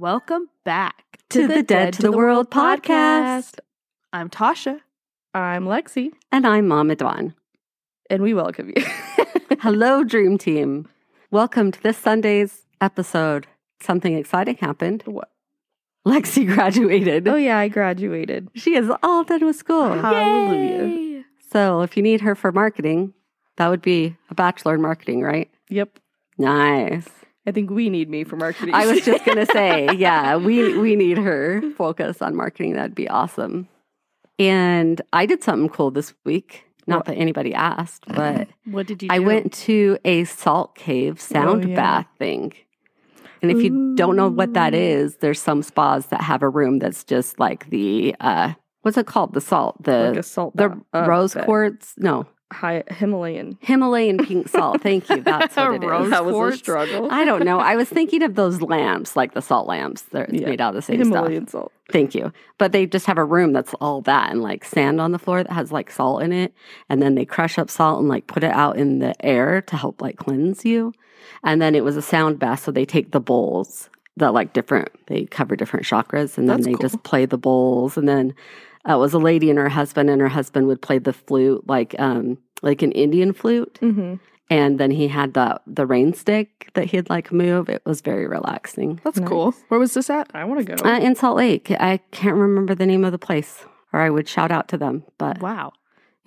Welcome back To the Dead to the World podcast. I'm Tasha. I'm Lexi, And I'm Mama Dawn. and we welcome you. Hello, Dream Team. Welcome to this Sunday's episode. Something exciting happened. What? Lexi graduated. oh yeah, I graduated. She is all done with school. Hallelujah. Yay. So if you need her for marketing, that would be a bachelor in marketing, right? Yep. Nice. I think we need me for marketing. I was just gonna say, yeah, we we need her focus on marketing. That'd be awesome. And I did something cool this week. Not What? that anybody asked, but What did you do? I went to a salt cave sound Oh, yeah. bath thing. And if you don't know what that is, there's some spas that have a room that's just like the uh what's it called? The salt, the like salt the bath- uh, rose quartz. No, High Himalayan. Himalayan pink salt. Thank you. That's what it is. that was quartz? a struggle. I don't know. I was thinking of those lamps, like the salt lamps. They're Yeah. made out of the same stuff. Himalayan salt. Thank you. But they just have a room that's all that and like sand on the floor that has like salt in it. And then they crush up salt and like put it out in the air to help like cleanse you. And then it was a sound bath. So they take the bowls that like different, they cover different chakras and then That's they cool. just play the bowls. And then uh, it was a lady and her husband, and her husband would play the flute like, um, like an Indian flute. Mm-hmm. And then he had the, the rain stick that he'd like move. It was very relaxing. That's Nice. cool. Where was this at? I want to go. Uh, in Salt Lake. I can't remember the name of the place, or I would shout out to them. But Wow.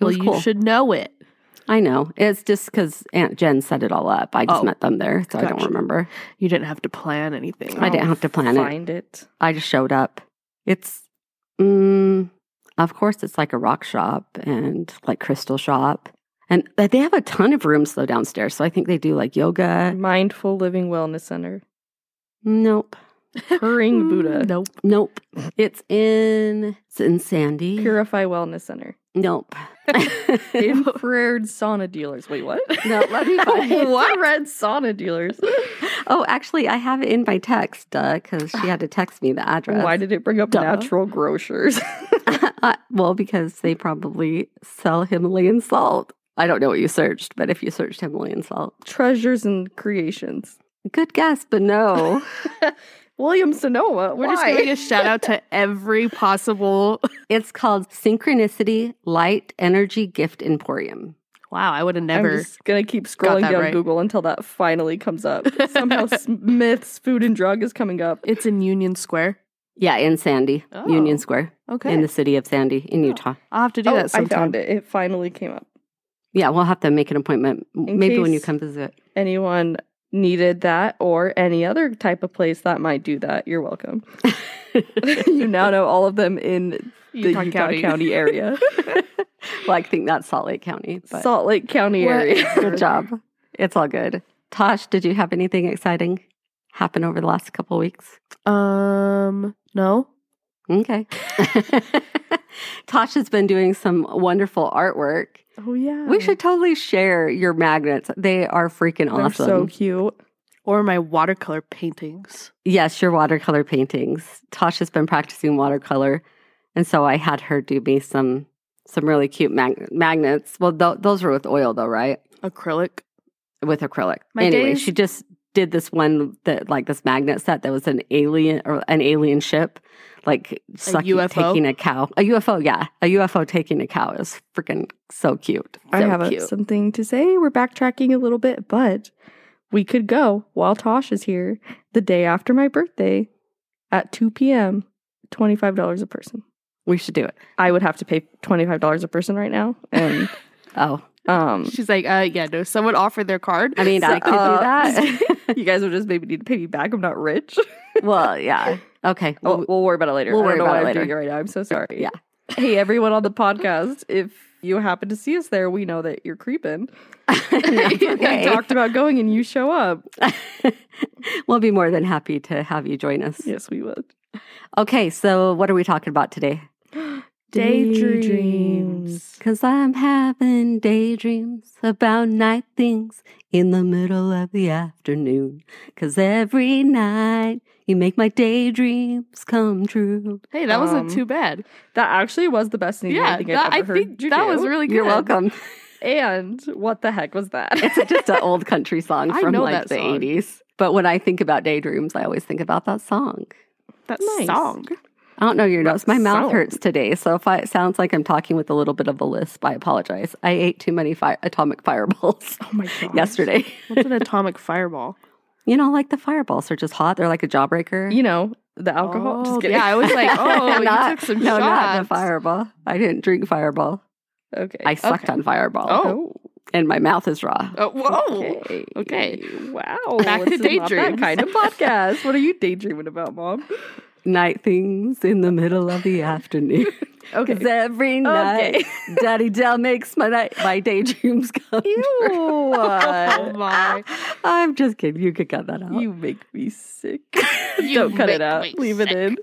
it Well, was you cool. should know it. I know it's just because Aunt Jen set it all up. I just Oh, met them there, so I don't remember. You didn't have to plan anything. I didn't have to plan it. Find it. I just showed up. It's, mm, of course, it's like a rock shop and like crystal shop, and they have a ton of rooms though downstairs. So I think they do like yoga. Mindful Living Wellness Center. Nope, Purring Buddha. Mm, nope. nope. It's in it's in Sandy. Purify Wellness Center. Nope. Infrared sauna dealers. Wait, what? No, let me find it. Infrared sauna dealers. Oh, actually, I have it in my text uh, because she had to text me the address. Why did it bring up Duh. natural grocers? Uh, well, because they probably sell Himalayan salt. I don't know what you searched, but if you searched Himalayan salt, Treasures and creations. good guess, but no. William Sonoma. We're just giving a shout out to every possible. it's called Synchronicity Light Energy Gift Emporium. Wow, I would have never. I'm never. just gonna keep scrolling down right. Google until that finally comes up. Somehow Smith's Food and Drug is coming up. It's in Union Square. Yeah, in Sandy, Oh, Union Square, Okay. in the city of Sandy, in Oh. Utah. I'll have to do Oh, that I found it. It finally came up. Yeah, we'll have to make an appointment. In Maybe when you come visit. Anyone needed that or any other type of place that might do that, you're welcome. you now know all of them in the Utah, County. area. well, I think that's Salt Lake County, but Salt Lake County area. good job. It's all good. Tosh, did you have anything exciting happen over the last couple weeks? Um, no. Okay. Tosh has been doing some wonderful artwork. Oh yeah. We should totally share your magnets. They are freaking They're awesome. so cute. Or my watercolor paintings. yes, your watercolor paintings. Tosh has been practicing watercolor, and so I had her do me some some really cute mag- magnets. Well, th- those were with oil, though, right? Acrylic. With acrylic. My anyway, days- she just did this one that like this magnet set that was an alien or an alien ship, like sucking, UFO? taking a cow. A UFO, yeah, a UFO taking a cow. is freaking so cute. I So have a, cute. something to say. We're backtracking a little bit, but we could go while Tosh is here the day after my birthday at 2 p.m. $25 a person. we should do it. I would have to pay $25 a person right now. And Oh, um She's like, uh, yeah, no, someone offered their card. I mean, I could uh, do that. you guys would just maybe need to pay me back. I'm not rich. well, yeah. Okay. Oh, Well, we'll worry about it later. we'll worry about it I'm later. doing it right now. I'm so sorry. Yeah. Hey, everyone on the podcast, if you happen to see us there, we know that you're creeping. Okay. talked about going and you show up. we'll be more than happy to have you join us. Yes, we would. Okay, so what are we talking about today? Daydreams. Cause I'm having daydreams about night things in the middle of the afternoon. Cause every night you make my daydreams come true. hey, that wasn't Um, too bad. That actually was the best thing Yeah, I think that, I've ever think heard you that do. was really good. You're welcome. And what the heck was that? It's just an old country song I from know like the song. 80s. But when I think about daydreams, I always think about that song. That Nice. song. I don't know your notes. My mouth hurts today. So if I, it sounds like I'm talking with a little bit of a lisp, I apologize. I ate too many fi- atomic fireballs Oh my god. yesterday. What's an atomic fireball? You know, like the fireballs are just hot. They're like a jawbreaker. You know, the alcohol. Oh, Just kidding. yeah, I was like, oh, not, you took some no, not the fireball. I didn't drink fireball. okay. I sucked okay. on fireball. Oh. oh. And my mouth is raw. Oh, whoa. Okay. Okay. Wow. Back to not that kind of podcast. What are you daydreaming about, Mom? Night things in the middle of the afternoon. Okay. Because every night, Okay. Daddy Dell makes my night, my daydreams come true. Oh my. I'm just kidding. You could cut that out. You make me sick. You Don't cut it out. me Leave it in.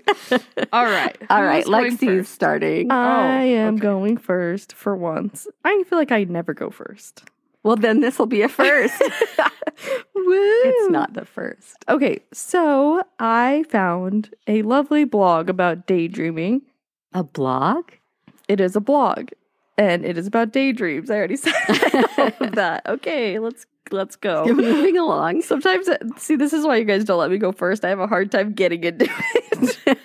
All right. All right, Who's going Lexi's starting. Oh, I am okay. going first for once. I feel like I never go first. Well, then this will be a first. It's not the first. Okay, so I found a lovely blog about daydreaming. A blog? It is a blog, and it is about daydreams. I already said all of that. Okay, let's let's go. Moving along. Sometimes, uh, see, this is why you guys don't let me go first. I have a hard time getting into it.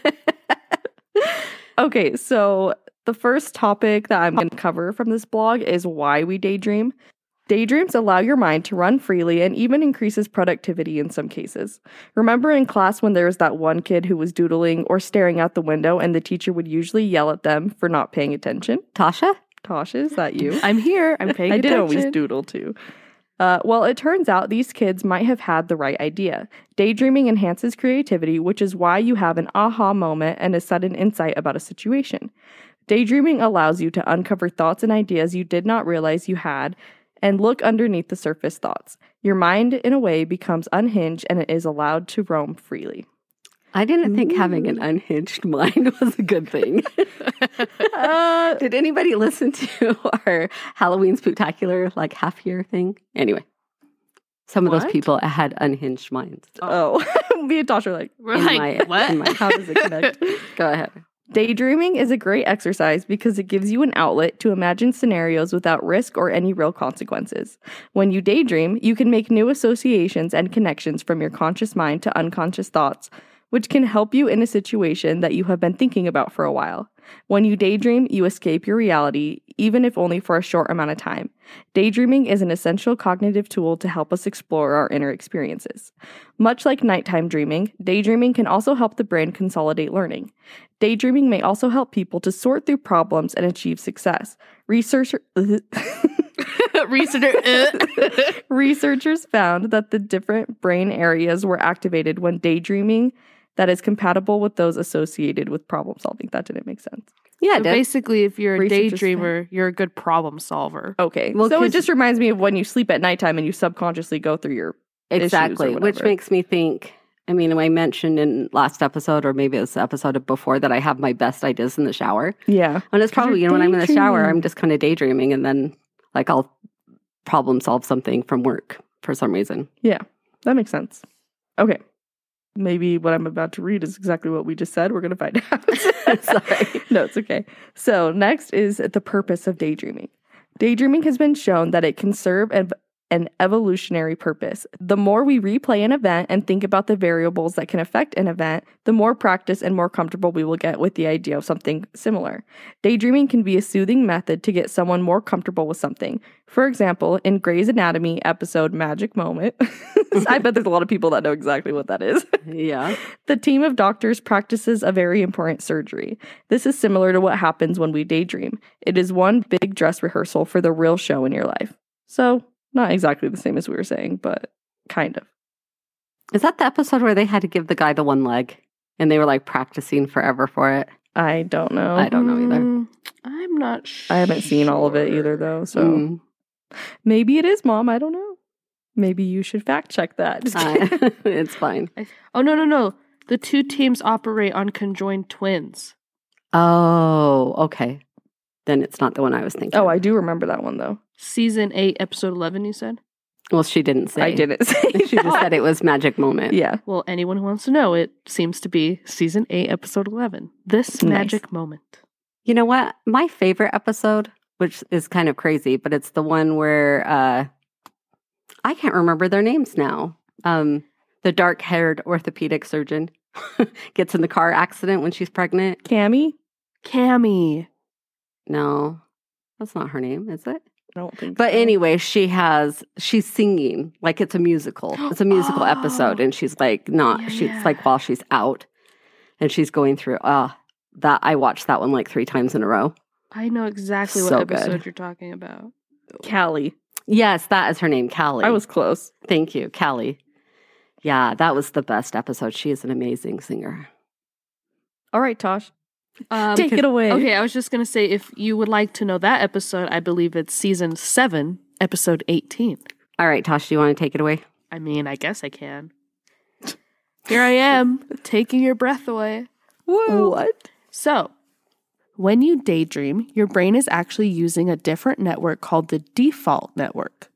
okay, so the first topic that I'm going to cover from this blog is why we daydream. Daydreams allow your mind to run freely and even increases productivity in some cases. Remember in class when there was that one kid who was doodling or staring out the window and the teacher would usually yell at them for not paying attention? Tasha? Tasha, is that you? I'm here. I'm paying attention. I did always doodle too. Uh, well, it turns out these kids might have had the right idea. Daydreaming enhances creativity, which is why you have an aha moment and a sudden insight about a situation. Daydreaming allows you to uncover thoughts and ideas you did not realize you had and look underneath the surface thoughts. Your mind, in a way, becomes unhinged and it is allowed to roam freely. I didn't think having an unhinged mind was a good thing. Uh, Did anybody listen to our Halloween spectacular like half year thing? Anyway, some of those people had unhinged minds. oh, me and Tasha are like, We're In like, my- what? in my- how does it connect? Go ahead. Daydreaming is a great exercise because it gives you an outlet to imagine scenarios without risk or any real consequences. When you daydream, you can make new associations and connections from your conscious mind to unconscious thoughts, which can help you in a situation that you have been thinking about for a while. When you daydream, you escape your reality, even if only for a short amount of time. Daydreaming is an essential cognitive tool to help us explore our inner experiences. Much like nighttime dreaming, daydreaming can also help the brain consolidate learning. Daydreaming may also help people to sort through problems and achieve success. Researcher, Researcher. Uh. researchers found that the different brain areas were activated when daydreaming that is compatible with those associated with problem solving. That didn't make sense. Yeah, So basically, if you're a daydreamer, you're a good problem solver. Okay. Well, so it just reminds me of when you sleep at nighttime and you subconsciously go through your. issues or exactly. Which makes me think. I mean, I mentioned in last episode, or maybe it was the episode before, that I have my best ideas in the shower. Yeah. And it's probably, you know, when I'm in the shower. I'm just kind of daydreaming and then like I'll problem solve something from work for some reason. Yeah, that makes sense. Okay. Maybe what I'm about to read is exactly what we just said. We're going to find out. Sorry. No, it's okay. So, next is the purpose of daydreaming. Daydreaming has been shown that it can serve an, evolutionary purpose. The more we replay an event and think about the variables that can affect an event, the more practice and more comfortable we will get with the idea of something similar. Daydreaming can be a soothing method to get someone more comfortable with something. For example, in Grey's Anatomy episode Magic Moment, I bet there's a lot of people that know exactly what that is. Yeah. The team of doctors practices a very important surgery. This is similar to what happens when we daydream. It is one big dress rehearsal for the real show in your life. So, not exactly the same as we were saying, but kind of. Is that the episode where they had to give the guy the one leg and they were like practicing forever for it? I don't know. I don't know either. Mm, I'm not sure. I haven't seen all of it either, though. So Mm. maybe it is, Mom. I don't know. Maybe you should fact check that. Just kidding. I- it's fine. Oh, no, no, no. The two teams operate on conjoined twins. Oh, okay. Then it's not the one I was thinking. oh, I do remember that one, though. Season 8, episode 11, you said? well, she didn't say. I didn't say She just said it was magic moment. Yeah. Well, anyone who wants to know, it seems to be season 8, episode 11. This Nice. magic moment. You know what? My favorite episode, which is kind of crazy, but it's the one where uh I can't remember their names now. Um The dark haired orthopedic surgeon gets in the car accident when she's pregnant. Cammy? Cammy. No, that's not her name, is it? I don't think But so. anyway, she has she's singing like it's a musical. It's a musical episode, Oh. and she's like not. Yeah, she's yeah. like while she's out, and she's going through. Ah, that I watched that one like three times in a row. I know exactly what So good. episode you're talking about. Callie. Yes, that is her name, Callie. I was close. Thank you, Callie. Yeah, that was the best episode. She is an amazing singer. All right, Tosh. Um, Take it away. Okay, I was just gonna say if you would like to know that episode, I believe it's season seven, episode eighteen. All right, Tosh, do you want to take it away? I mean, I guess I can. Here I am, taking your breath away. Whoa. What? So, when you daydream, your brain is actually using a different network called the default network.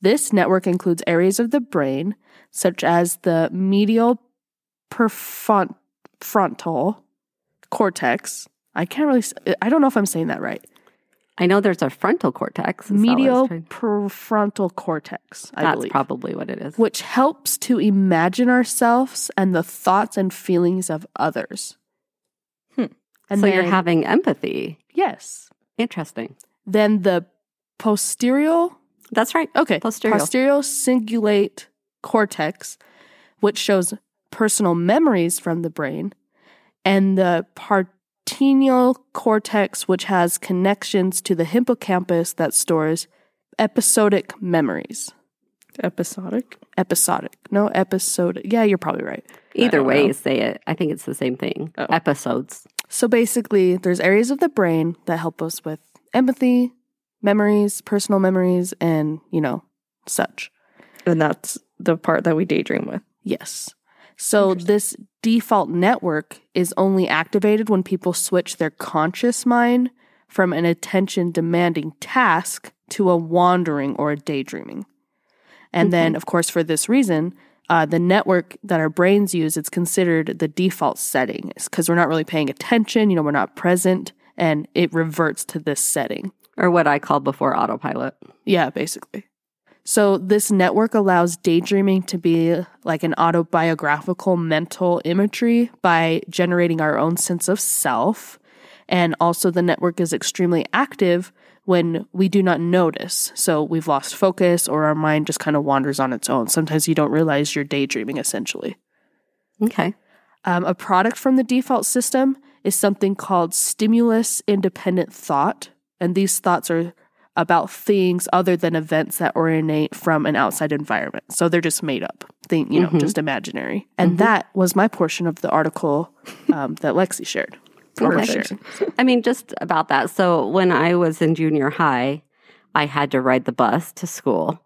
This network includes areas of the brain, such as the medial prefrontal cortex. I can't really, I don't know if I'm saying that right. I know there's a frontal cortex. Is that what I was Medial prefrontal cortex, I That's believe. probably what it is. which helps to imagine ourselves and the thoughts and feelings of others. Hmm. And so you're having empathy. yes. Interesting. Then the posterior, That's right. okay, Posterior. posterior cingulate cortex, which shows personal memories from the brain, and the parietal cortex, which has connections to the hippocampus that stores episodic memories. Episodic. Episodic, no episode. Yeah, you're probably right. Either way know. you say it, I think it's the same thing. Oh. Episodes. So basically, there's areas of the brain that help us with empathy, memories, personal memories, and, you know, such. And that's the part that we daydream with. Yes. So this default network is only activated when people switch their conscious mind from an attention demanding task to a wandering or a daydreaming. And then, of course, for this reason, uh, the network that our brains use it's considered the default setting because we're not really paying attention. You know, we're not present, and it reverts to this setting. Or what I called before autopilot. Yeah, basically. So, this network allows daydreaming to be like an autobiographical mental imagery by generating our own sense of self. And also, the network is extremely active when we do not notice. So, we've lost focus or our mind just kind of wanders on its own. Sometimes you don't realize you're daydreaming, essentially. Okay. Um, a product from the default system is something called stimulus independent thought. And these thoughts are about things other than events that originate from an outside environment. So they're just made up, thing, you know, Mhm. just imaginary. And Mhm. that was my portion of the article um, that Lexi shared. Okay. I mean, just about that. So when I was in junior high, I had to ride the bus to school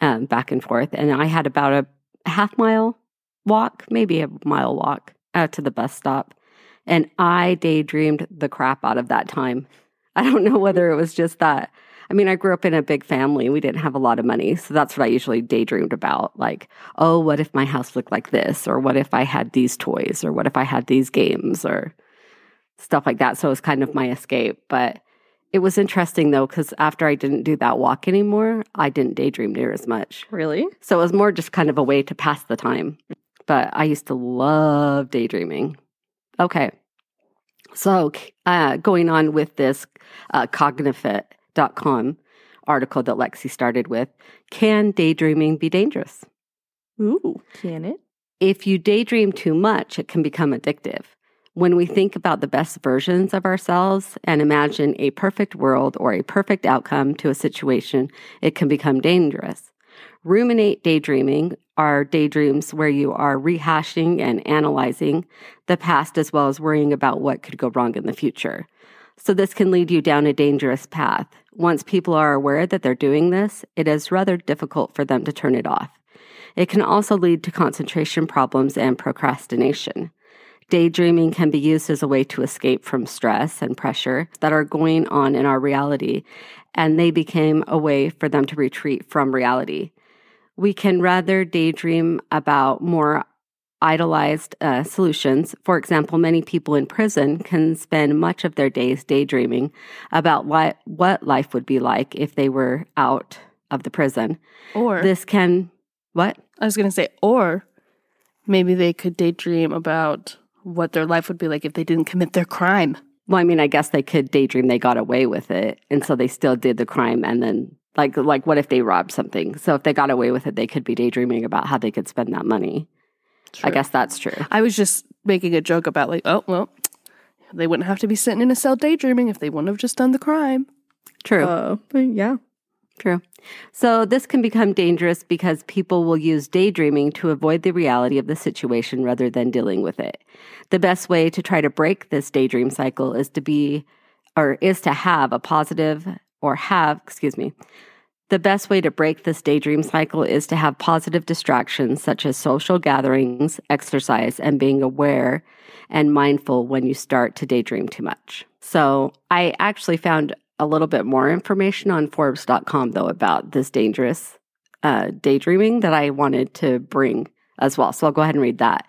um, back and forth. And I had about a half mile walk, maybe a mile walk uh, to the bus stop. And I daydreamed the crap out of that time. I don't know whether it was just that. I mean, I grew up in a big family. We didn't have a lot of money. So that's what I usually daydreamed about. Like, oh, what if my house looked like this? Or what if I had these toys? Or what if I had these games? Or stuff like that. So it was kind of my escape. But it was interesting though, because after I didn't do that walk anymore, I didn't daydream near as much. Really? So it was more just kind of a way to pass the time. But I used to love daydreaming. Okay. So uh, going on with this uh, cognifit.com article that Lexi started with, can daydreaming be dangerous? Ooh, can it? if you daydream too much, it can become addictive. When we think about the best versions of ourselves and imagine a perfect world or a perfect outcome to a situation, it can become dangerous. Ruminate daydreaming are daydreams where you are rehashing and analyzing the past as well as worrying about what could go wrong in the future. So, this can lead you down a dangerous path. Once people are aware that they're doing this, it is rather difficult for them to turn it off. It can also lead to concentration problems and procrastination. Daydreaming can be used as a way to escape from stress and pressure that are going on in our reality, and they became a way for them to retreat from reality. We can rather daydream about more idolized uh, solutions. For example, many people in prison can spend much of their days daydreaming about li- what life would be like if they were out of the prison. Or This can, what? I was going to say, or Maybe they could daydream about what their life would be like if they didn't commit their crime. Well, I mean, I guess they could daydream they got away with it, and so they still did the crime, and then like like what if they robbed something? So if they got away with it, they could be daydreaming about how they could spend that money. I guess that's true. I was just making a joke about like, oh well, they wouldn't have to be sitting in a cell daydreaming if they wouldn't have just done the crime. True. Uh, yeah. True. So this can become dangerous because people will use daydreaming to avoid the reality of the situation rather than dealing with it. The best way to try to break this daydream cycle is to be or is to have a positive or have, excuse me. The best way to break this daydream cycle is to have positive distractions such as social gatherings, exercise, and being aware and mindful when you start to daydream too much. So I actually found a little bit more information on Forbes.com, though, about this dangerous uh, daydreaming that I wanted to bring as well. So I'll go ahead and read that.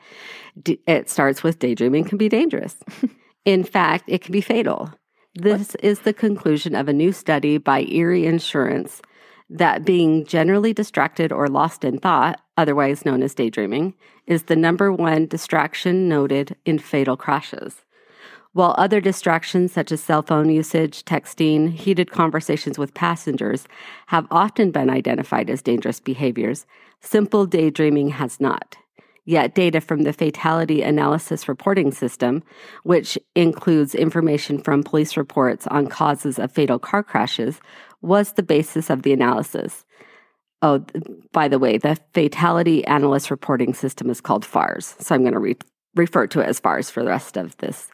D- it starts with daydreaming can be dangerous. In fact, it can be fatal. This is the conclusion of a new study by Erie Insurance that being generally distracted or lost in thought, otherwise known as daydreaming, is the number one distraction noted in fatal crashes. While other distractions such as cell phone usage, texting, heated conversations with passengers have often been identified as dangerous behaviors, simple daydreaming has not. Yet, data from the Fatality Analysis Reporting System, which includes information from police reports on causes of fatal car crashes, was the basis of the analysis. Oh, by the way, the Fatality Analyst Reporting System is called FARS, so I'm going to re- refer to it as FARS for the rest of this.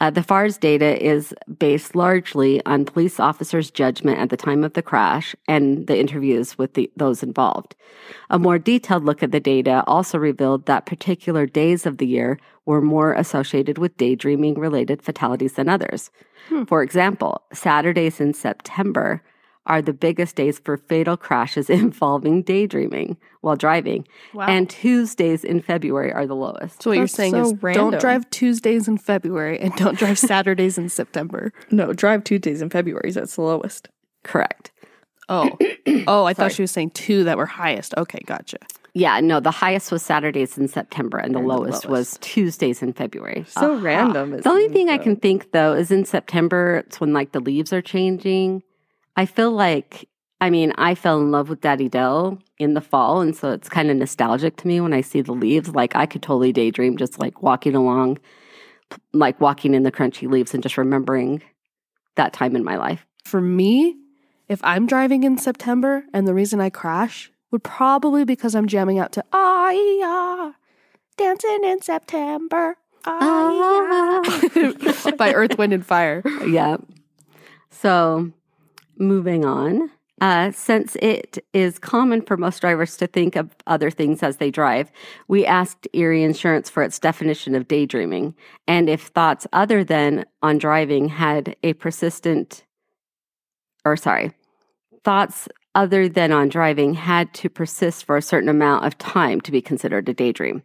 Uh, the FARS data is based largely on police officers' judgment at the time of the crash and the interviews with the, those involved. A more detailed look at the data also revealed that particular days of the year were more associated with daydreaming related fatalities than others. For example, Saturdays in September are the biggest days for fatal crashes involving daydreaming while driving, Wow. and Tuesdays in February are the lowest. So what you're saying so is random. don't drive Tuesdays in February and don't drive Saturdays in September. No, drive Tuesdays in February is at the lowest. Correct. Oh, oh, I Sorry. thought she was saying two that were highest. Okay, gotcha. Yeah, no, the highest was Saturdays in September, and the, And the lowest, was. Tuesdays in February. So ah, random. The only isn't thing I can think though is in September, it's when like the leaves are changing. I feel like, I mean, I fell in love with Daddy Dell in the fall, and so it's kind of nostalgic to me when I see the leaves. Like I could totally daydream just like walking along, like walking in the crunchy leaves and just remembering that time in my life. For me, if I'm driving in September and the reason I crash would probably because I'm jamming out to Ah Dancing in September. Ah, by Earth, Wind, and Fire. yeah. So, moving on. Uh, since it is common for most drivers to think of other things as they drive, we asked Erie Insurance for its definition of daydreaming and if thoughts other than on driving had a persistent, or sorry, thoughts other than on driving had to persist for a certain amount of time to be considered a daydream.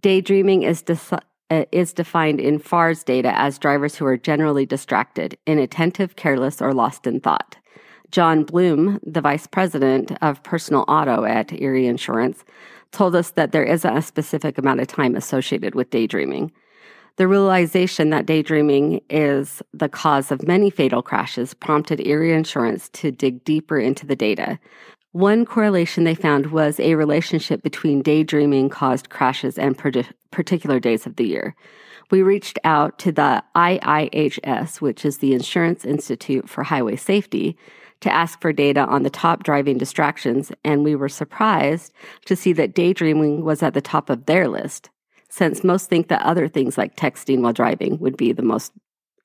Daydreaming is uh, Uh, is defined in FARS data as drivers who are generally distracted, inattentive, careless, or lost in thought. John Bloom, the vice president of personal auto at Erie Insurance, told us that there isn't a specific amount of time associated with daydreaming. The realization that daydreaming is the cause of many fatal crashes prompted Erie Insurance to dig deeper into the data. One correlation they found was a relationship between daydreaming caused crashes and parti- particular days of the year. We reached out to the IIHS, which is the Insurance Institute for Highway Safety, to ask for data on the top driving distractions, and we were surprised to see that daydreaming was at the top of their list, since most think that other things like texting while driving would be the most,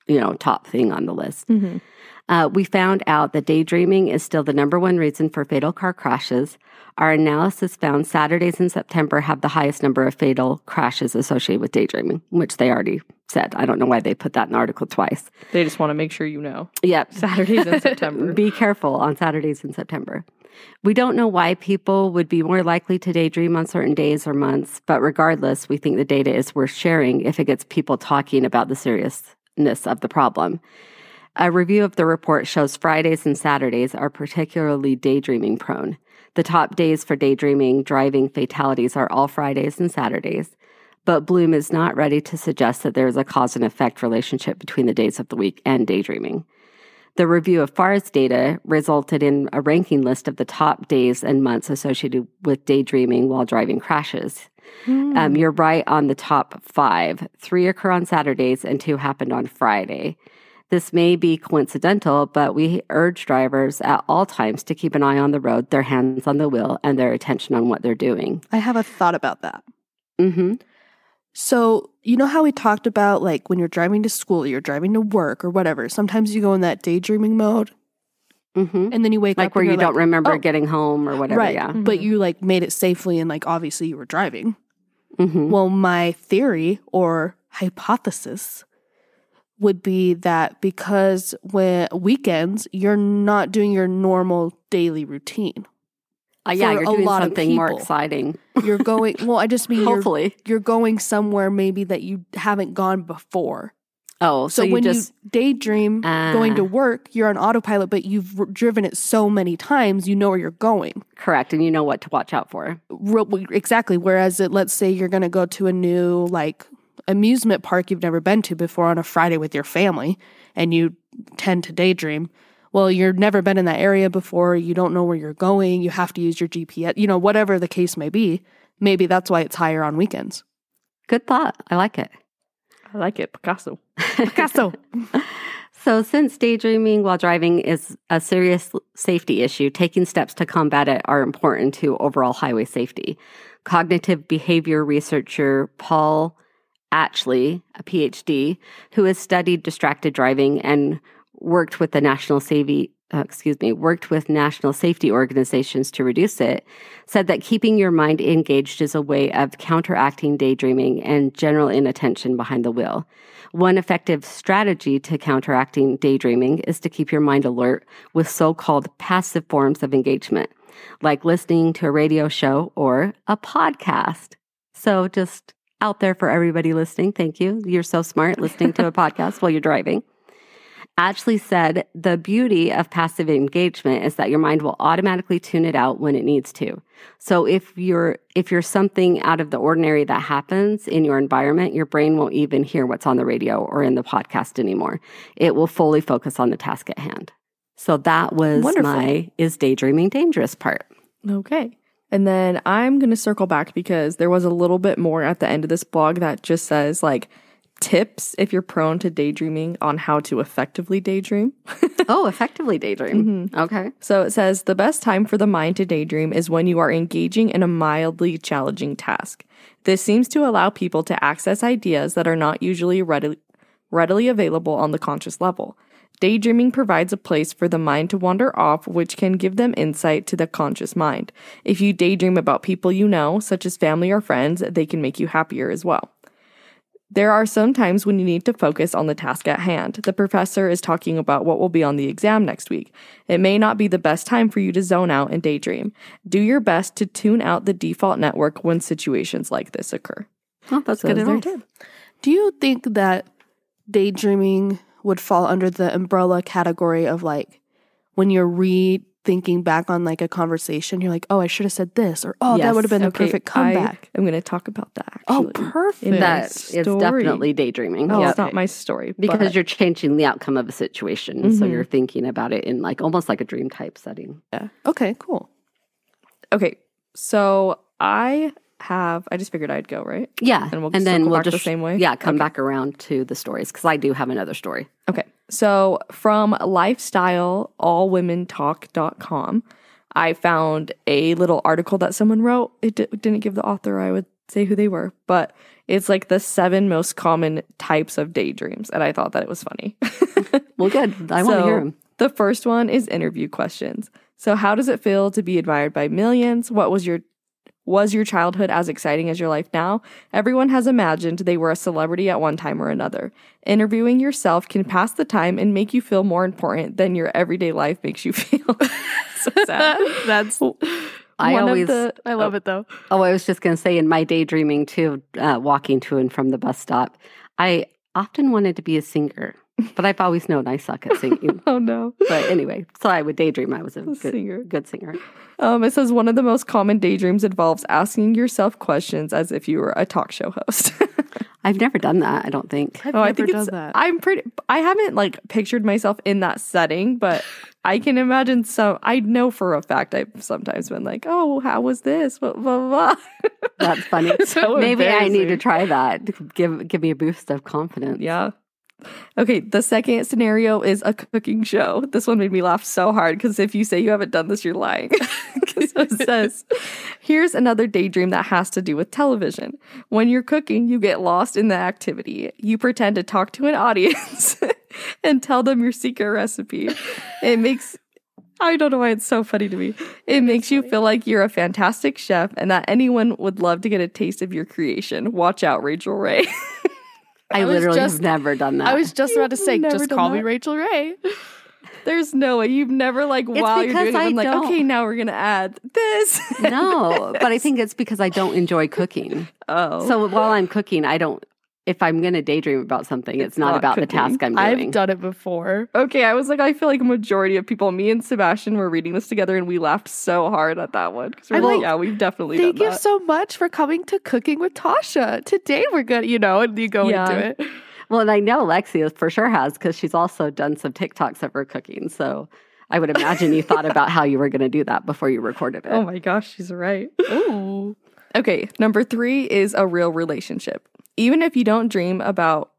you know, top thing on the list. Mhm. Uh, we found out that daydreaming is still the number one reason for fatal car crashes. Our analysis found Saturdays in September have the highest number of fatal crashes associated with daydreaming, which they already said. I don't know why they put that in the article twice. They just want to make sure you know. Yep. Saturdays in September. Be careful on Saturdays in September. We don't know why people would be more likely to daydream on certain days or months, but regardless, we think the data is worth sharing if it gets people talking about the seriousness of the problem. A review of the report shows Fridays and Saturdays are particularly daydreaming prone. The top days for daydreaming driving fatalities are all Fridays and Saturdays, but Bloom is not ready to suggest that there is a cause and effect relationship between the days of the week and daydreaming. The review of FARS data resulted in a ranking list of the top days and months associated with daydreaming while driving crashes. Hmm. Um, you're right on the top five. Three occur on Saturdays and two happened on Friday. This may be coincidental, but we urge drivers at all times to keep an eye on the road, their hands on the wheel, and their attention on what they're doing. I have a thought about that. hmm So, you know how we talked about like when you're driving to school, you're driving to work or whatever. Sometimes you go in that daydreaming mode hmm and then you wake Like up where and you you're don't remember oh, getting home or whatever. right. Yeah. But you like made it safely and like obviously you were driving. hmm Well, my theory or hypothesis would be that because when weekends you're not doing your normal daily routine. Uh, yeah, you're a doing lot of something more exciting. You're going well, I just mean you're, Hopefully. you're going somewhere maybe that you haven't gone before. Oh, so, So, you when just you daydream going to Ah. work, you're on autopilot, but you've r- driven it so many times, you know where you're going. correct and you know what to watch out for. Real, exactly. Whereas, it, let's say you're going to go to a new like amusement park you've never been to before on a Friday with your family, and you tend to daydream. Well, you've never been in that area before. You don't know where you're going. You have to use your GPS. You know, whatever the case may be. Maybe that's why it's higher on weekends. Good thought. I like it. I like it, Picasso. Picasso. So, since daydreaming while driving is a serious safety issue, taking steps to combat it are important to overall highway safety. Cognitive behavior researcher Paul Atchley, a PhD, who has studied distracted driving and worked with the National Safety, uh, excuse me, worked with national safety organizations to reduce it, said that keeping your mind engaged is a way of counteracting daydreaming and general inattention behind the wheel. One effective strategy to counteracting daydreaming is to keep your mind alert with so called passive forms of engagement, like listening to a radio show or a podcast. So, just out there for everybody listening, thank you. You're so smart listening to a podcast while you're driving. Atchley said the beauty of passive engagement is that your mind will automatically tune it out when it needs to. So if you're if you're something out of the ordinary that happens in your environment, your brain won't even hear what's on the radio or in the podcast anymore. It will fully focus on the task at hand. So that was Wonderful. my is daydreaming dangerous part. Okay. And then I'm going to circle back because there was a little bit more at the end of this blog that just says like tips if you're prone to daydreaming on how to effectively daydream. oh, effectively daydream. Mm-hmm. Okay. So it says the best time for the mind to daydream is when you are engaging in a mildly challenging task. This seems to allow people to access ideas that are not usually readily, readily available on the conscious level. Daydreaming provides a place for the mind to wander off, which can give them insight to the conscious mind. If you daydream about people you know, such as family or friends, they can make you happier as well. There are some times when you need to focus on the task at hand. The professor is talking about what will be on the exam next week. It may not be the best time for you to zone out and daydream. Do your best to tune out the default network when situations like this occur. Oh, that's So good advice. Do you think that daydreaming would fall under the umbrella category of like when you're rethinking back on like a conversation, you're like, oh, I should have said this, or oh, that would have been the Okay, perfect comeback. I comeback. am going to talk about that. oh, perfect. In That my is story. definitely daydreaming. Oh, Yep. it's not my story because but- you're changing the outcome of a situation. So Mhm. you're thinking about it in like almost like a dream type setting. Yeah. Okay, cool. okay. So I have. I just figured I'd go right. Yeah. And we'll then circle we'll back the just same way? Yeah, come Okay. back around to the stories because I do have another story. Okay. So from lifestyleallwomentalk.com, I found a little article that someone wrote. It di- didn't give the author, I would say who they were, but it's like the seven most common types of daydreams. And I thought that it was funny. Well, good. I want to hear them. The first one is interview questions. So, how does it feel to be admired by millions? What was your was your childhood as exciting as your life now? Everyone has imagined they were a celebrity at one time or another. Interviewing yourself can pass the time and make you feel more important than your everyday life makes you feel. so sad. That's. I One always. the- I love it though. oh, I was just going to say in my daydreaming too, uh, walking to and from the bus stop, I often wanted to be a singer. But I've always known I suck at singing. Oh no. but anyway, so I would daydream I was a good singer. Good singer. Um, it says one of the most common daydreams involves asking yourself questions as if you were a talk show host. I've never done that. I don't think. I've oh, never I think done it's. that. I'm pretty. I haven't like pictured myself in that setting, but I can imagine some. I know for a fact I've sometimes been like, "Oh, how was this?" Blah blah blah. That's funny. So Maybe I need to try that. Give give me a boost of confidence. Yeah. Okay, the second scenario is a cooking show. This one made me laugh so hard because if you say you haven't done this, you're lying. 'Cause it says, here's another daydream that has to do with television. When you're cooking, you get lost in the activity. You pretend to talk to an audience and tell them your secret recipe. It makes I don't know why it's so funny to me. It makes you feel like you're a fantastic chef and that anyone would love to get a taste of your creation. Watch out, Rachael Ray. I, I literally just- have never done that. I was just about to say, just call me. Rachael Ray. There's no way you've never like while you're doing it, I'm like, okay, now we're gonna add this. no, but I think it's because I don't enjoy cooking. oh, So while I'm cooking, I don't. If I'm going to daydream about something, it's, It's not, not about the task I'm doing. I've done it before. okay. I was like, I feel like a majority of people, me and Sebastian, were reading this together, and we laughed so hard at that one because we're I'm like, like, yeah, we've definitely Thank done you that. so much for coming to Cooking with Tasha. Today we're gonna, you know, and you go Yeah. into it. well, and I know Lexi for sure has because she's also done some TikToks of her cooking. So I would imagine you thought about how you were going to do that before you recorded it. oh my gosh, she's right. Ooh. Okay, number three is a real relationship. Even if you don't dream about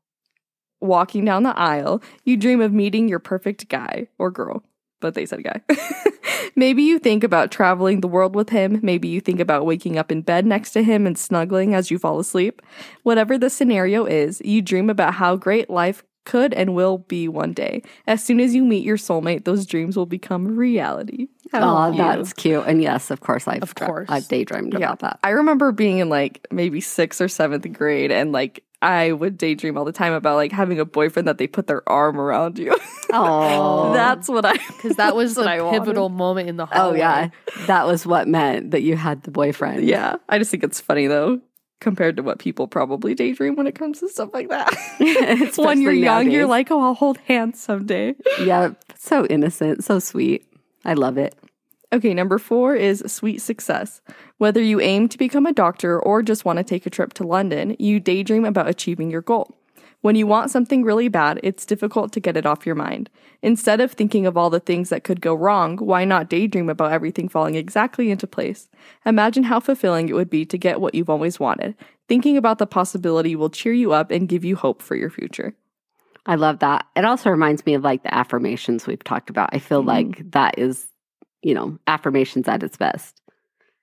walking down the aisle, you dream of meeting your perfect guy or girl, but they said guy. maybe you think about traveling the world with him. Maybe you think about waking up in bed next to him and snuggling as you fall asleep. Whatever the scenario is, you dream about how great life could and will be one day. As soon as you meet your soulmate, those dreams will become reality. Oh, that's cute. And yes, of course, I've Of course. I've daydreamed about that. I remember being in like maybe sixth or seventh grade and like I would daydream all the time about like having a boyfriend that they put their arm around you. Oh, That's what I Because that was that's the wanted. pivotal moment in the oh yeah, that was what meant that you had the boyfriend. Yeah. I just think it's funny though, compared to what people probably daydream when it comes to stuff like that. when you're young, you're like, oh, I'll hold hands someday. yeah, so innocent, so sweet. I love it. Okay, number four is sweet success. Whether you aim to become a doctor or just want to take a trip to London, you daydream about achieving your goal. When you want something really bad, it's difficult to get it off your mind. Instead of thinking of all the things that could go wrong, why not daydream about everything falling exactly into place? Imagine how fulfilling it would be to get what you've always wanted. Thinking about the possibility will cheer you up and give you hope for your future. I love that. It also reminds me of like the affirmations we've talked about. I feel Mhm. like that is, you know, affirmations at its best.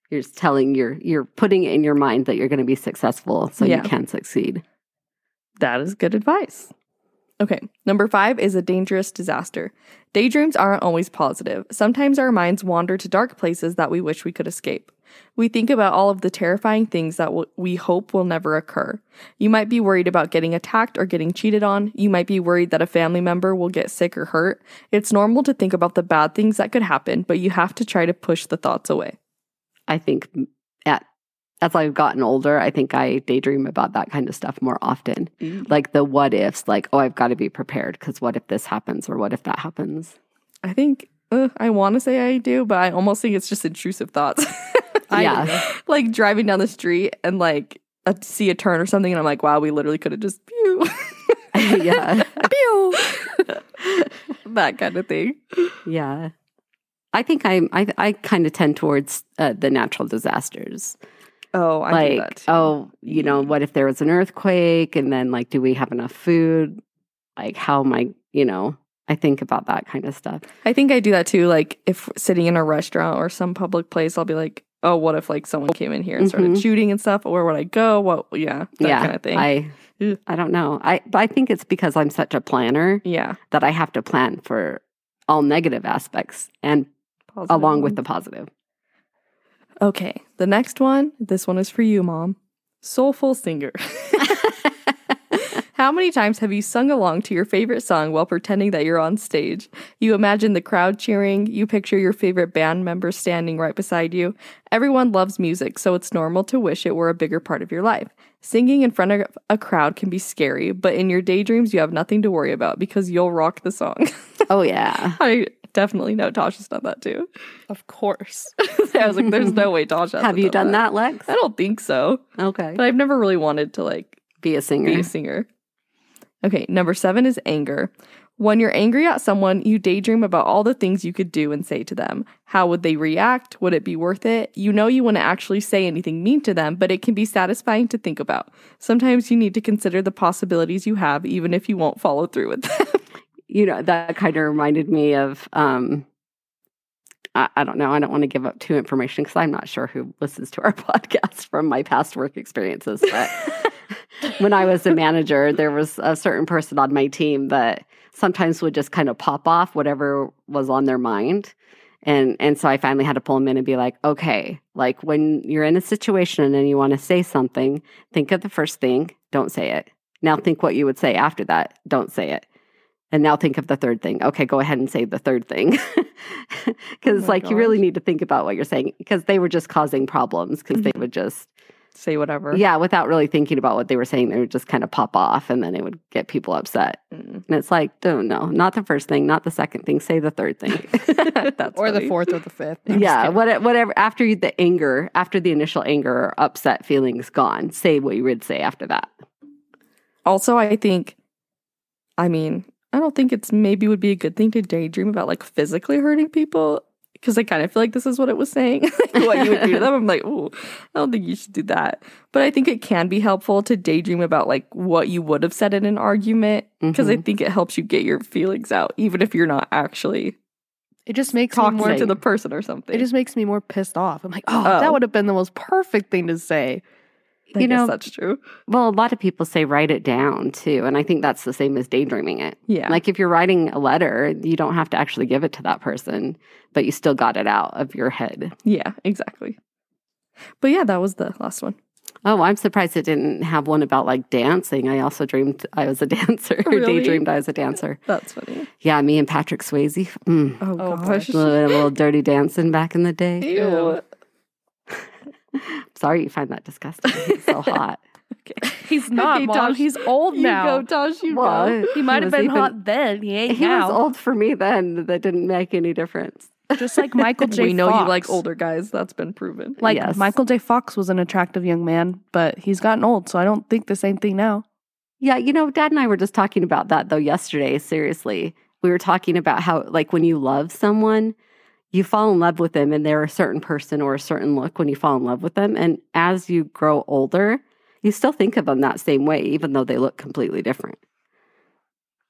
You're just telling you're you're putting it in your mind that you're going to be successful so Yeah. you can succeed. That is good advice. Okay, number five is a dangerous disaster. Daydreams aren't always positive. Sometimes our minds wander to dark places that we wish we could escape. We think about all of the terrifying things that we hope will never occur. You might be worried about getting attacked or getting cheated on. You might be worried that a family member will get sick or hurt. It's normal to think about the bad things that could happen, but you have to try to push the thoughts away. I think at as I've gotten older, I think I daydream about that kind of stuff more often. Like the what ifs, like, oh, I've got to be prepared because what if this happens or what if that happens? I think uh, I want to say I do, but I almost think it's just intrusive thoughts. I Yeah. like driving down the street and like uh, see a turn or something, and I'm like, wow, we literally could have just pew yeah. Pew. that kind of thing. Yeah. I think I'm, I, I kind of tend towards uh, the natural disasters. Oh, I do that. too. oh, you know, what if there was an earthquake? And then, like, do we have enough food? Like, how am I, you know, I think about that kind of stuff. I think I do that too. Like if sitting in a restaurant or some public place, I'll be like, oh, what if like someone came in here and started Mhm. shooting and stuff? Where would I go? What? Yeah, that yeah. kind of thing. I, Ugh. I don't know. I, but I think it's because I'm such a planner yeah, that I have to plan for all negative aspects and Positive along with the positive. Okay, the next one. This one is for you, mom. Soulful singer. How many times have you sung along to your favorite song while pretending that you're on stage? You imagine the crowd cheering, you picture your favorite band member standing right beside you. Everyone loves music, so it's normal to wish it were a bigger part of your life. Singing in front of a crowd can be scary, but in your daydreams, you have nothing to worry about because you'll rock the song. Oh yeah. I definitely know Tasha's done that too. Of course. I was like, there's no way Tasha. Have you done that, Lex? I don't think so. Okay. But I've never really wanted to like Be a singer. be a singer. Okay, number seven is anger. When you're angry at someone, you daydream about all the things you could do and say to them. How would they react? Would it be worth it? You know you wouldn't actually say anything mean to them, but it can be satisfying to think about. Sometimes you need to consider the possibilities you have, even if you won't follow through with them. You know that kind of reminded me of um I, I don't know i don't want to give up too information because i'm not sure who listens to our podcast from my past work experiences but when i was a manager there was a certain person on my team that sometimes would just kind of pop off whatever was on their mind and and so i finally had to pull them in and be like okay like when you're in a situation and you want to say something think of the first thing don't say it. Now think what you would say after that don't say it and now think of the third thing. Okay, go ahead and say the third thing. Because, my like, you really need to think about what you're saying because they were just causing problems because they would just, say whatever. yeah, without really thinking about what they were saying, they would just kind of pop off and then it would get people upset. Mm. And it's like, no, no, not the first thing, not the second thing, say the third thing. That's or the fourth or the fifth. I'm yeah, what, whatever. After you- the anger, after the initial anger or upset feelings gone, say what you would say after that. Also, I think, I mean, I don't think it's maybe would be a good thing to daydream about like physically hurting people because I kind of feel like this is what it was saying, what you would do to them. I'm like, oh, I don't think you should do that. But I think it can be helpful to daydream about like what you would have said in an argument because I Mhm. think it helps you get your feelings out, even if you're not actually It just makes me more. to the person or something. It just makes me more pissed off. I'm like, oh, Oh. that would have been the most perfect thing to say. I you know- that's true. Well, a lot of people say write it down too. And I think that's the same as daydreaming it. Yeah. Like if you're writing a letter, you don't have to actually give it to that person, but you still got it out of your head. yeah, exactly. But yeah, that was the last one. Oh, I'm surprised it didn't have one about like dancing. I also dreamed I was a dancer. Really? Daydreamed I was a dancer. That's funny. Yeah, me and Patrick Swayze. Mm. Oh, Oh, gosh. A little, a little dirty dancing back in the day. Ew. Sorry you find that disgusting. He's so hot. He's not, Okay, Mom. Tosh, He's old You now. go, Tosh. You Well, go. he might have been even- hot then. He ain't He now. was old for me then. That didn't make any difference. Just like Michael J. we know Fox. you like older guys. That's been proven. Like Yes. Michael J. Fox was an attractive young man, but he's gotten old, so I don't think the same thing now. Yeah, you know, Dad and I were just talking about that though yesterday. Seriously, we were talking about how, like, when you love someone, you fall in love with them and they're a certain person or a certain look when you fall in love with them. And as you grow older, you still think of them that same way, even though they look completely different.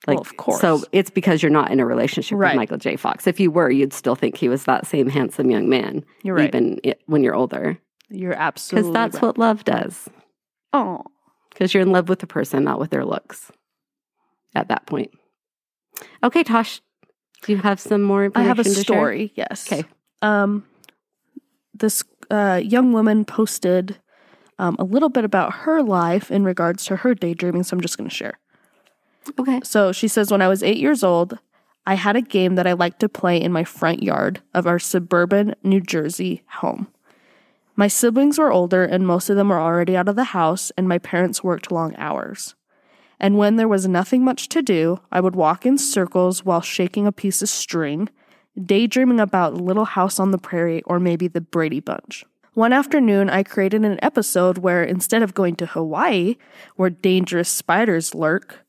Well, of course. So it's because you're not in a relationship Right. with Michael J. Fox. If you were, you'd still think he was that same handsome young man, You're right. even when you're older. You're absolutely Because that's right. what love does. Oh, Because you're in love with the person, not with their looks at that point. Okay, Tosh, do you have some more I information have a to share? story. Yes. Okay. Um, this uh, young woman posted um, a little bit about her life in regards to her daydreaming, so I'm just going to share. Okay. So she says, when I was eight years old, I had a game that I liked to play in my front yard of our suburban New Jersey home. My siblings were older, and most of them were already out of the house, and my parents worked long hours. And when there was nothing much to do, I would walk in circles while shaking a piece of string, daydreaming about the Little House on the Prairie or maybe the Brady Bunch. One afternoon, I created an episode where instead of going to Hawaii, where dangerous spiders lurk,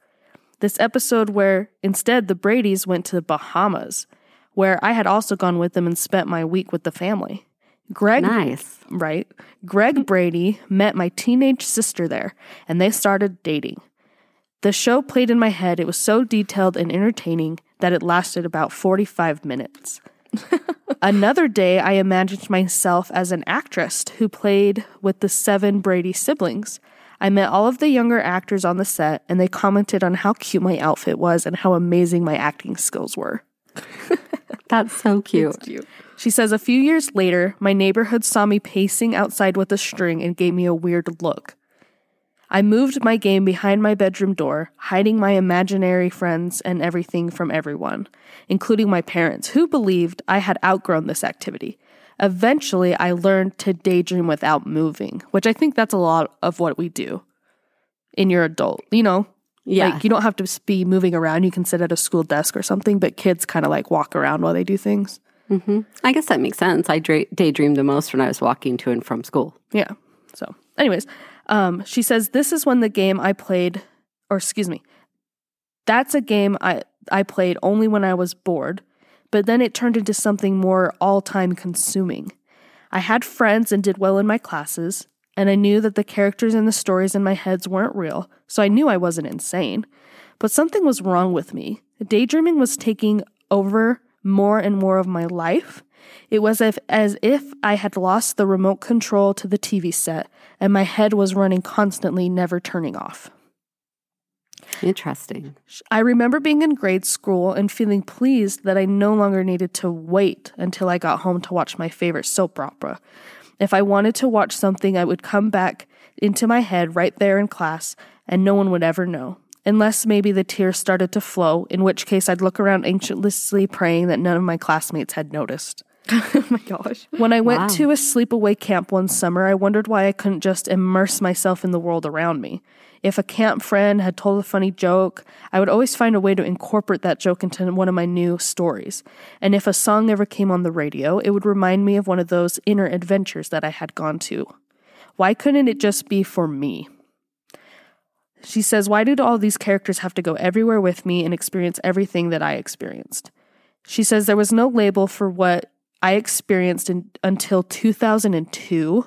this episode where instead the Bradys went to the Bahamas, where I had also gone with them and spent my week with the family. Greg, Nice. right? Greg Brady met my teenage sister there, and they started dating. The show played in my head. It was so detailed and entertaining that it lasted about 45 minutes. Another day, I imagined myself as an actress who played with the seven Brady siblings. I met all of the younger actors on the set, and they commented on how cute my outfit was and how amazing my acting skills were. That's so cute. Cute. She says a few years later, my neighborhood saw me pacing outside with a string and gave me a weird look. I moved my game behind my bedroom door, hiding my imaginary friends and everything from everyone, including my parents, who believed I had outgrown this activity. Eventually, I learned to daydream without moving, which I think that's a lot of what we do in your adult. You know, Yeah. like you don't have to be moving around. You can sit at a school desk or something, but kids kind of like walk around while they do things. Mm-hmm. I guess that makes sense. I dra- daydreamed the most when I was walking to and from school. Yeah. So, anyways, um, she says this is when the game I played, or excuse me, that's a game I I played only when I was bored, but then it turned into something more all time consuming. I had friends and did well in my classes, and I knew that the characters and the stories in my heads weren't real, so I knew I wasn't insane. But something was wrong with me. Daydreaming was taking over more and more of my life. It was if, as if I had lost the remote control to the TV set and my head was running constantly, never turning off. Interesting. I remember being in grade school and feeling pleased that I no longer needed to wait until I got home to watch my favorite soap opera. If I wanted to watch something, I would come back into my head right there in class, and no one would ever know. Unless maybe the tears started to flow, in which case I'd look around anxiously praying that none of my classmates had noticed. oh my gosh. When I went Wow. to a sleepaway camp one summer, I wondered why I couldn't just immerse myself in the world around me. If a camp friend had told a funny joke, I would always find a way to incorporate that joke into one of my new stories. And if a song ever came on the radio, it would remind me of one of those inner adventures that I had gone to. Why couldn't it just be for me? She says, Why did all these characters have to go everywhere with me and experience everything that I experienced? She says there was no label for what I experienced in, until 2002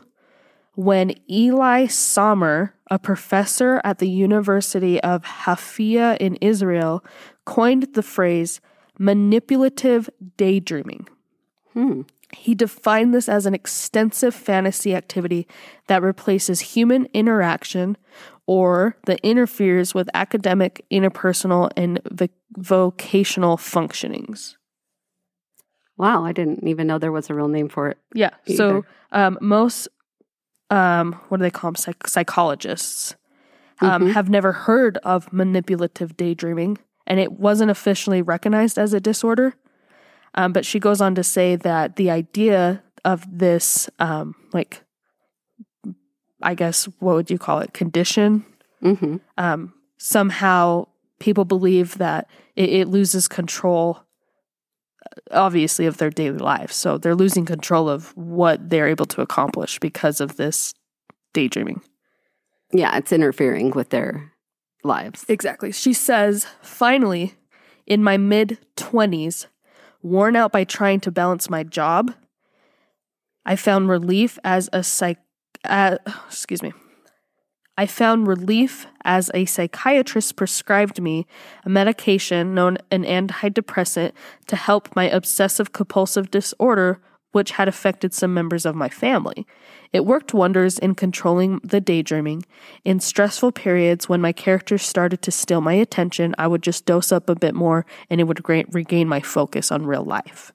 when Eli Somer, a professor at the University of Haifa in Israel, coined the phrase maladaptive daydreaming. Hmm. He defined this as an extensive fantasy activity that replaces human interaction or that interferes with academic, interpersonal, and voc- vocational functionings. Wow, I didn't even know there was a real name for it. Yeah. So um, most, um, what do they call them? Psych- psychologists um, Mhm. have never heard of maladaptive daydreaming, and it wasn't officially recognized as a disorder. Um, but she goes on to say that the idea of this, um, like, I guess, what would you call it? Condition. hmm Um, somehow people believe that it, it loses control obviously of their daily lives so they're losing control of what they're able to accomplish because of this daydreaming Yeah, it's interfering with their lives. exactly she says finally in my mid 20s worn out by trying to balance my job i found relief as a psych uh, excuse me I found relief as a psychiatrist prescribed me a medication known an antidepressant to help my obsessive compulsive disorder which had affected some members of my family. It worked wonders in controlling the daydreaming. In stressful periods when my characters started to steal my attention, I would just dose up a bit more and it would regain my focus on real life.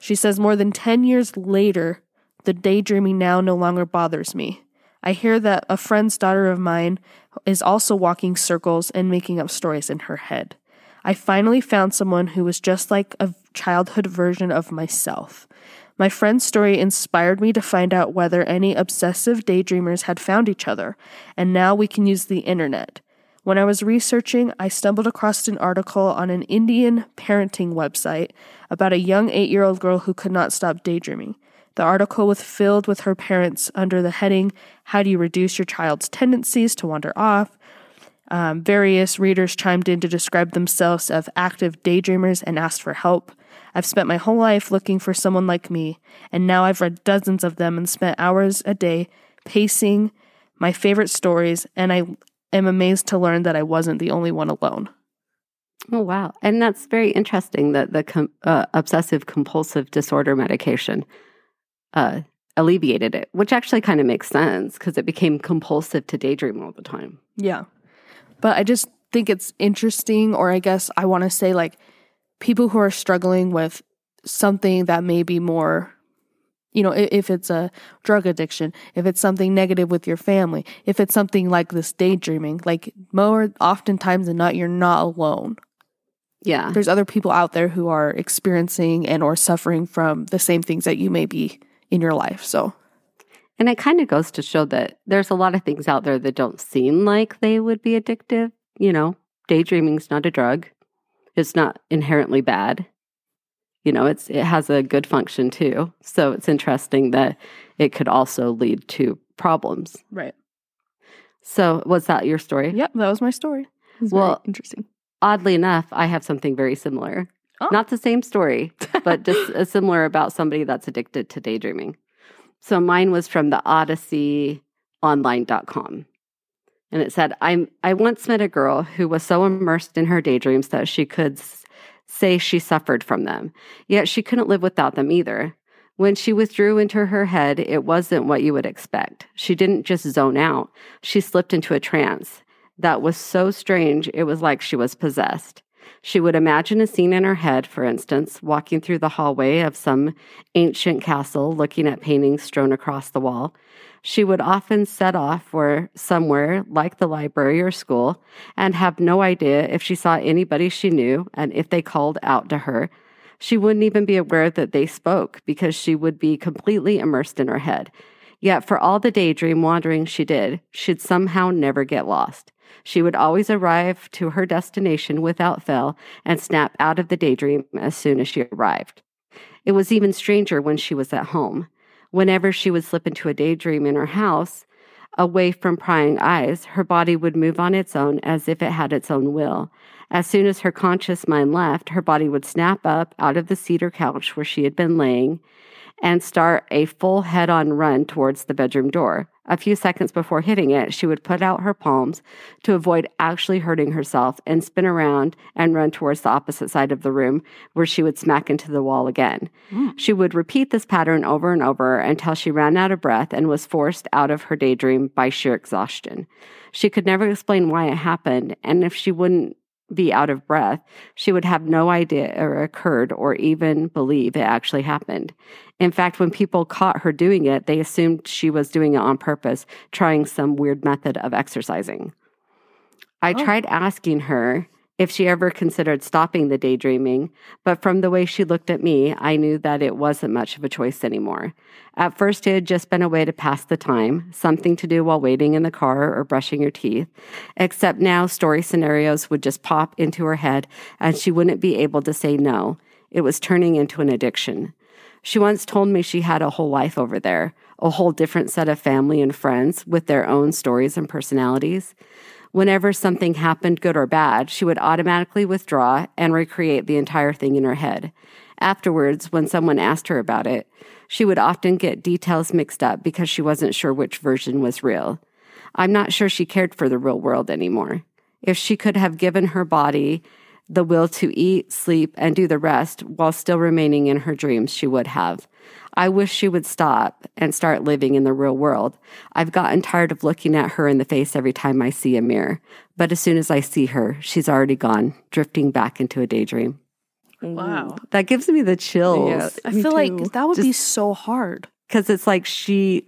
She says more than 10 years later, the daydreaming now no longer bothers me. I hear that a friend's daughter of mine is also walking circles and making up stories in her head. I finally found someone who was just like a childhood version of myself. My friend's story inspired me to find out whether any obsessive daydreamers had found each other, and now we can use the internet. When I was researching, I stumbled across an article on an Indian parenting website about a young eight year old girl who could not stop daydreaming. The article was filled with her parents under the heading, How Do You Reduce Your Child's Tendencies to Wander Off? Um, various readers chimed in to describe themselves as active daydreamers and asked for help. I've spent my whole life looking for someone like me, and now I've read dozens of them and spent hours a day pacing my favorite stories, and I am amazed to learn that I wasn't the only one alone. Oh, wow. And that's very interesting that the com- uh, obsessive compulsive disorder medication uh, alleviated it, which actually kind of makes sense because it became compulsive to daydream all the time. Yeah. But I just think it's interesting, or I guess I want to say, like, people who are struggling with something that may be more you know, if it's a drug addiction, if it's something negative with your family, if it's something like this daydreaming, like more oftentimes than not, you're not alone. Yeah. There's other people out there who are experiencing and or suffering from the same things that you may be in your life. So And it kind of goes to show that there's a lot of things out there that don't seem like they would be addictive. You know, daydreaming's not a drug. It's not inherently bad. You know, it's it has a good function too. So it's interesting that it could also lead to problems. Right. So was that your story? Yep, that was my story. It's Well- interesting. Oddly enough, I have something very similar. Oh. Not the same story, but just a similar about somebody that's addicted to daydreaming. So mine was from the odysseyonline.com. And it said, I'm, I once met a girl who was so immersed in her daydreams that she could s- say she suffered from them, yet she couldn't live without them either. When she withdrew into her head, it wasn't what you would expect. She didn't just zone out, she slipped into a trance that was so strange it was like she was possessed. She would imagine a scene in her head, for instance, walking through the hallway of some ancient castle, looking at paintings strewn across the wall. She would often set off for somewhere like the library or school and have no idea if she saw anybody she knew and if they called out to her. She wouldn't even be aware that they spoke because she would be completely immersed in her head. Yet, for all the daydream wandering she did, she'd somehow never get lost. She would always arrive to her destination without fail and snap out of the daydream as soon as she arrived. It was even stranger when she was at home. Whenever she would slip into a daydream in her house, away from prying eyes, her body would move on its own as if it had its own will. As soon as her conscious mind left, her body would snap up out of the cedar couch where she had been laying and start a full head on run towards the bedroom door. A few seconds before hitting it, she would put out her palms to avoid actually hurting herself and spin around and run towards the opposite side of the room where she would smack into the wall again. Hmm. She would repeat this pattern over and over until she ran out of breath and was forced out of her daydream by sheer exhaustion. She could never explain why it happened, and if she wouldn't be out of breath, she would have no idea it occurred or even believe it actually happened. In fact, when people caught her doing it, they assumed she was doing it on purpose, trying some weird method of exercising. I Oh. tried asking her if she ever considered stopping the daydreaming, but from the way she looked at me, I knew that it wasn't much of a choice anymore. At first, it had just been a way to pass the time, something to do while waiting in the car or brushing your teeth. Except now, story scenarios would just pop into her head and she wouldn't be able to say no. It was turning into an addiction. She once told me she had a whole life over there, a whole different set of family and friends with their own stories and personalities. Whenever something happened, good or bad, she would automatically withdraw and recreate the entire thing in her head. Afterwards, when someone asked her about it, she would often get details mixed up because she wasn't sure which version was real. I'm not sure she cared for the real world anymore. If she could have given her body the will to eat, sleep, and do the rest while still remaining in her dreams, she would have. I wish she would stop and start living in the real world. I've gotten tired of looking at her in the face every time I see a mirror. But as soon as I see her, she's already gone, drifting back into a daydream. Wow. That gives me the chills. Yeah. I Me feel too. like that would be so hard. Because it's like she,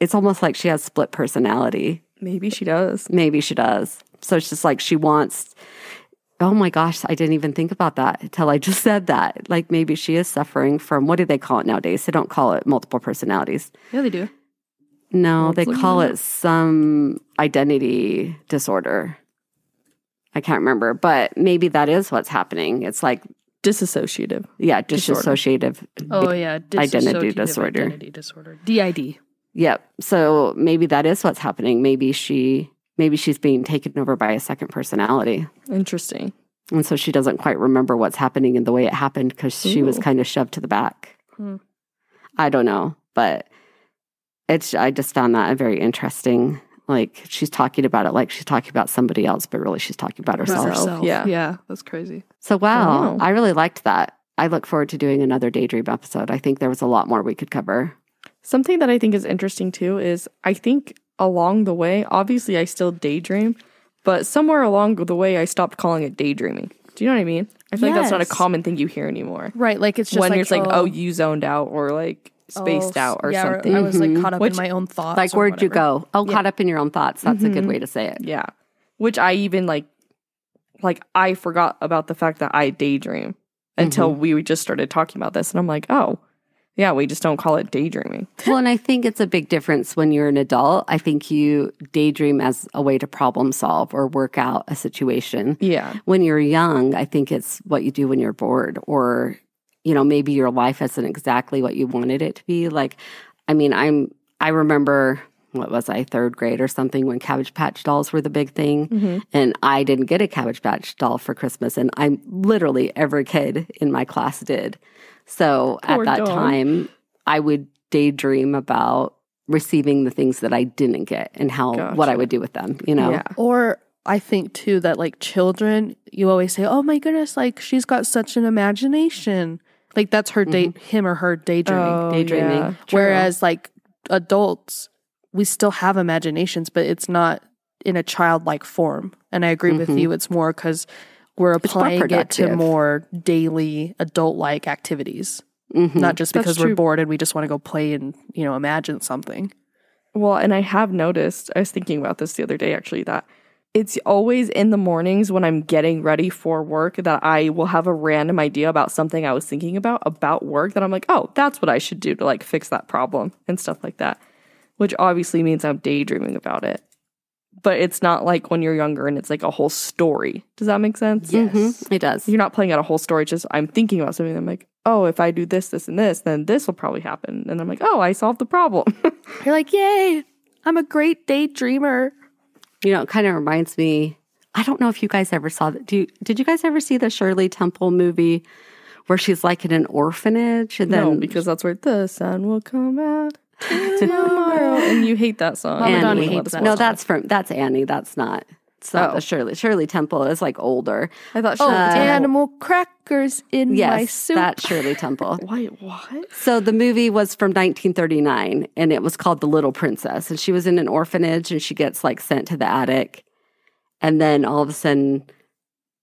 it's almost like she has split personality. Maybe she does. Maybe she does. So it's just like she wants. Oh my gosh, I didn't even think about that until I just said that. Like maybe she is suffering from what do they call it nowadays? They don't call it multiple personalities. Yeah, they do. No, Let's they call it some identity disorder. I can't remember, but maybe that is what's happening. It's like, Disassociative. yeah, Disorder. disassociative. Oh yeah, Identity disorder. Identity disorder. DID. Yep. So maybe that is what's happening. Maybe she, maybe she's being taken over by a second personality. Interesting. And so she doesn't quite remember what's happening and the way it happened because she was kind of shoved to the back. Hmm. I don't know, but it's I just found that very interesting. Like she's talking about it like she's talking about somebody else, but really she's talking about herself. herself. Yeah. Yeah, that's crazy. So wow, Wow. I really liked that. I look forward to doing another daydream episode. I think there was a lot more we could cover. Something that I think is interesting too is I think along the way, obviously I still daydream, but somewhere along the way I stopped calling it daydreaming. Do you know what I mean? I feel like that's not a common thing you hear anymore. Right, like it's just when like, you're like, oh. oh, you zoned out, or like spaced Oh, out or yeah, something. I was like caught up Which- in my own thoughts. like where'd you go? Oh, caught up in your own thoughts. That's a good mm-hmm. way to say it. Yeah. Which I even like like I forgot about the fact that I daydream until mm-hmm. we just started talking about this and I'm like, "Oh, yeah, we just don't call it daydreaming." well, and I think it's a big difference when you're an adult. I think you daydream as a way to problem solve or work out a situation. Yeah. When you're young, I think it's what you do when you're bored or you know, maybe your life isn't exactly what you wanted it to be. Like I mean, I'm I remember what was I, third grade or something when Cabbage Patch dolls were the big thing. Mm-hmm. And I didn't get a Cabbage Patch doll for Christmas. And I'm literally every kid in my class did. So Poor at that dog. time, I would daydream about receiving the things that I didn't get and how what I would do with them, you know? Yeah. Or I think too that like children, you always say, "Oh my goodness, like she's got such an imagination." Like that's her day, mm-hmm. him or her daydreaming. Oh, daydreaming. yeah. Whereas like adults, we still have imaginations, but it's not in a childlike form. And I agree with mm-hmm. you. It's more because we're applying it to more daily adult-like activities, Mhm. not just That's because we're true. bored and we just want to go play and you know imagine something. Well, and I have noticed, I was thinking about this the other day actually, that it's always in the mornings when I'm getting ready for work that I will have a random idea about something I was thinking about, about work, that I'm like, oh, that's what I should do to like fix that problem and stuff like that. Which obviously means I'm daydreaming about it. But it's not like when you're younger and it's like a whole story. Does that make sense? Mhm. It does. You're not playing out a whole story, it's just I'm thinking about something. I'm like, oh, if I do this, this, and this, then this will probably happen. And I'm like, oh, I solved the problem. You're like, "Yay! I'm a great daydreamer." You know, it kind of reminds me. I don't know if you guys ever saw that. Do you, did you guys ever see the Shirley Temple movie where she's like in an orphanage and then no, because that's where the sun will come out tomorrow. and you hate that song. Mama Annie. Donna hates that no, it. that's from that's Annie. That's not. It's not Oh. the Shirley. Shirley Temple is like older. I thought. Oh, Shirley Temple- animal crackers in my Yes, soup. that Shirley Temple. Wait, what? So the movie was from 1939 and it was called The Little Princess. And she was in an orphanage and she gets like sent to the attic. And then all of a sudden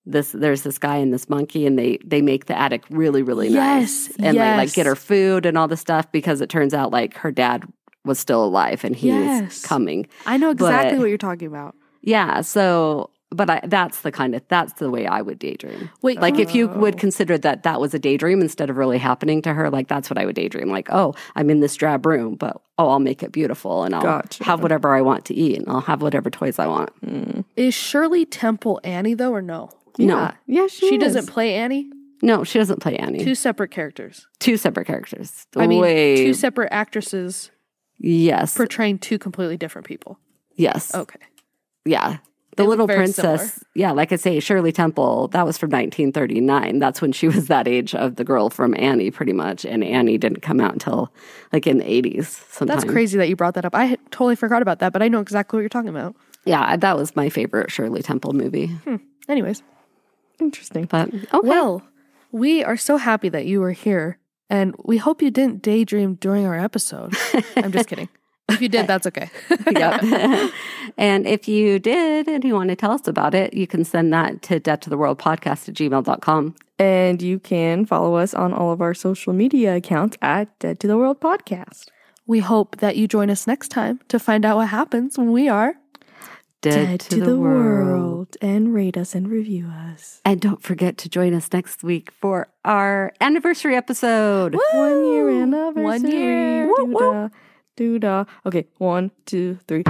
this there's this guy and this monkey and they they make the attic really really nice. Yes, And they like get her food and all the stuff because it turns out like her dad was still alive and he Yes. coming. I know exactly But- what you're talking about. Yeah, so but I, that's the kind of that's the way I would daydream. Wait, Like if you Oh. would consider that that was a daydream instead of really happening to her, like that's what I would daydream. Like, oh, I'm in this drab room, but oh, I'll make it beautiful and I'll Gotcha. have whatever I want to eat and I'll have whatever toys I want. Mm. is Shirley Temple Annie though, or no? No. Yeah, yeah she, She doesn't play Annie. No, she doesn't play Annie. Two separate characters. Two separate characters. I mean, Way, two separate actresses yes, portraying two completely different people. yes, Okay. yeah. The They Little Princess, yeah, like I say, Shirley Temple, that was from 1939. That's when she was that age of the girl from Annie, pretty much. And Annie didn't come out until like in the 80s. Sometime. That's crazy that you brought that up. I totally forgot about that, but I know exactly what you're talking about. Yeah, that was my favorite Shirley Temple movie. Hmm. Anyways, Interesting. But okay. well, we are so happy that you were here, and we hope you didn't daydream during our episode. I'm just kidding. If you did, that's okay. Yep. and if you did and you want to tell us about it, you can send that to dead to the world podcast at gmail.com. And you can follow us on all of our social media accounts at Dead to the World Podcast. we hope that you join us next time to find out what happens when we are. Dead, to, the, world. and rate us and review us. And don't forget to join us next week for our anniversary episode. One year anniversary. One year. Doo-dah, doo-dah. Okay, one, two, three.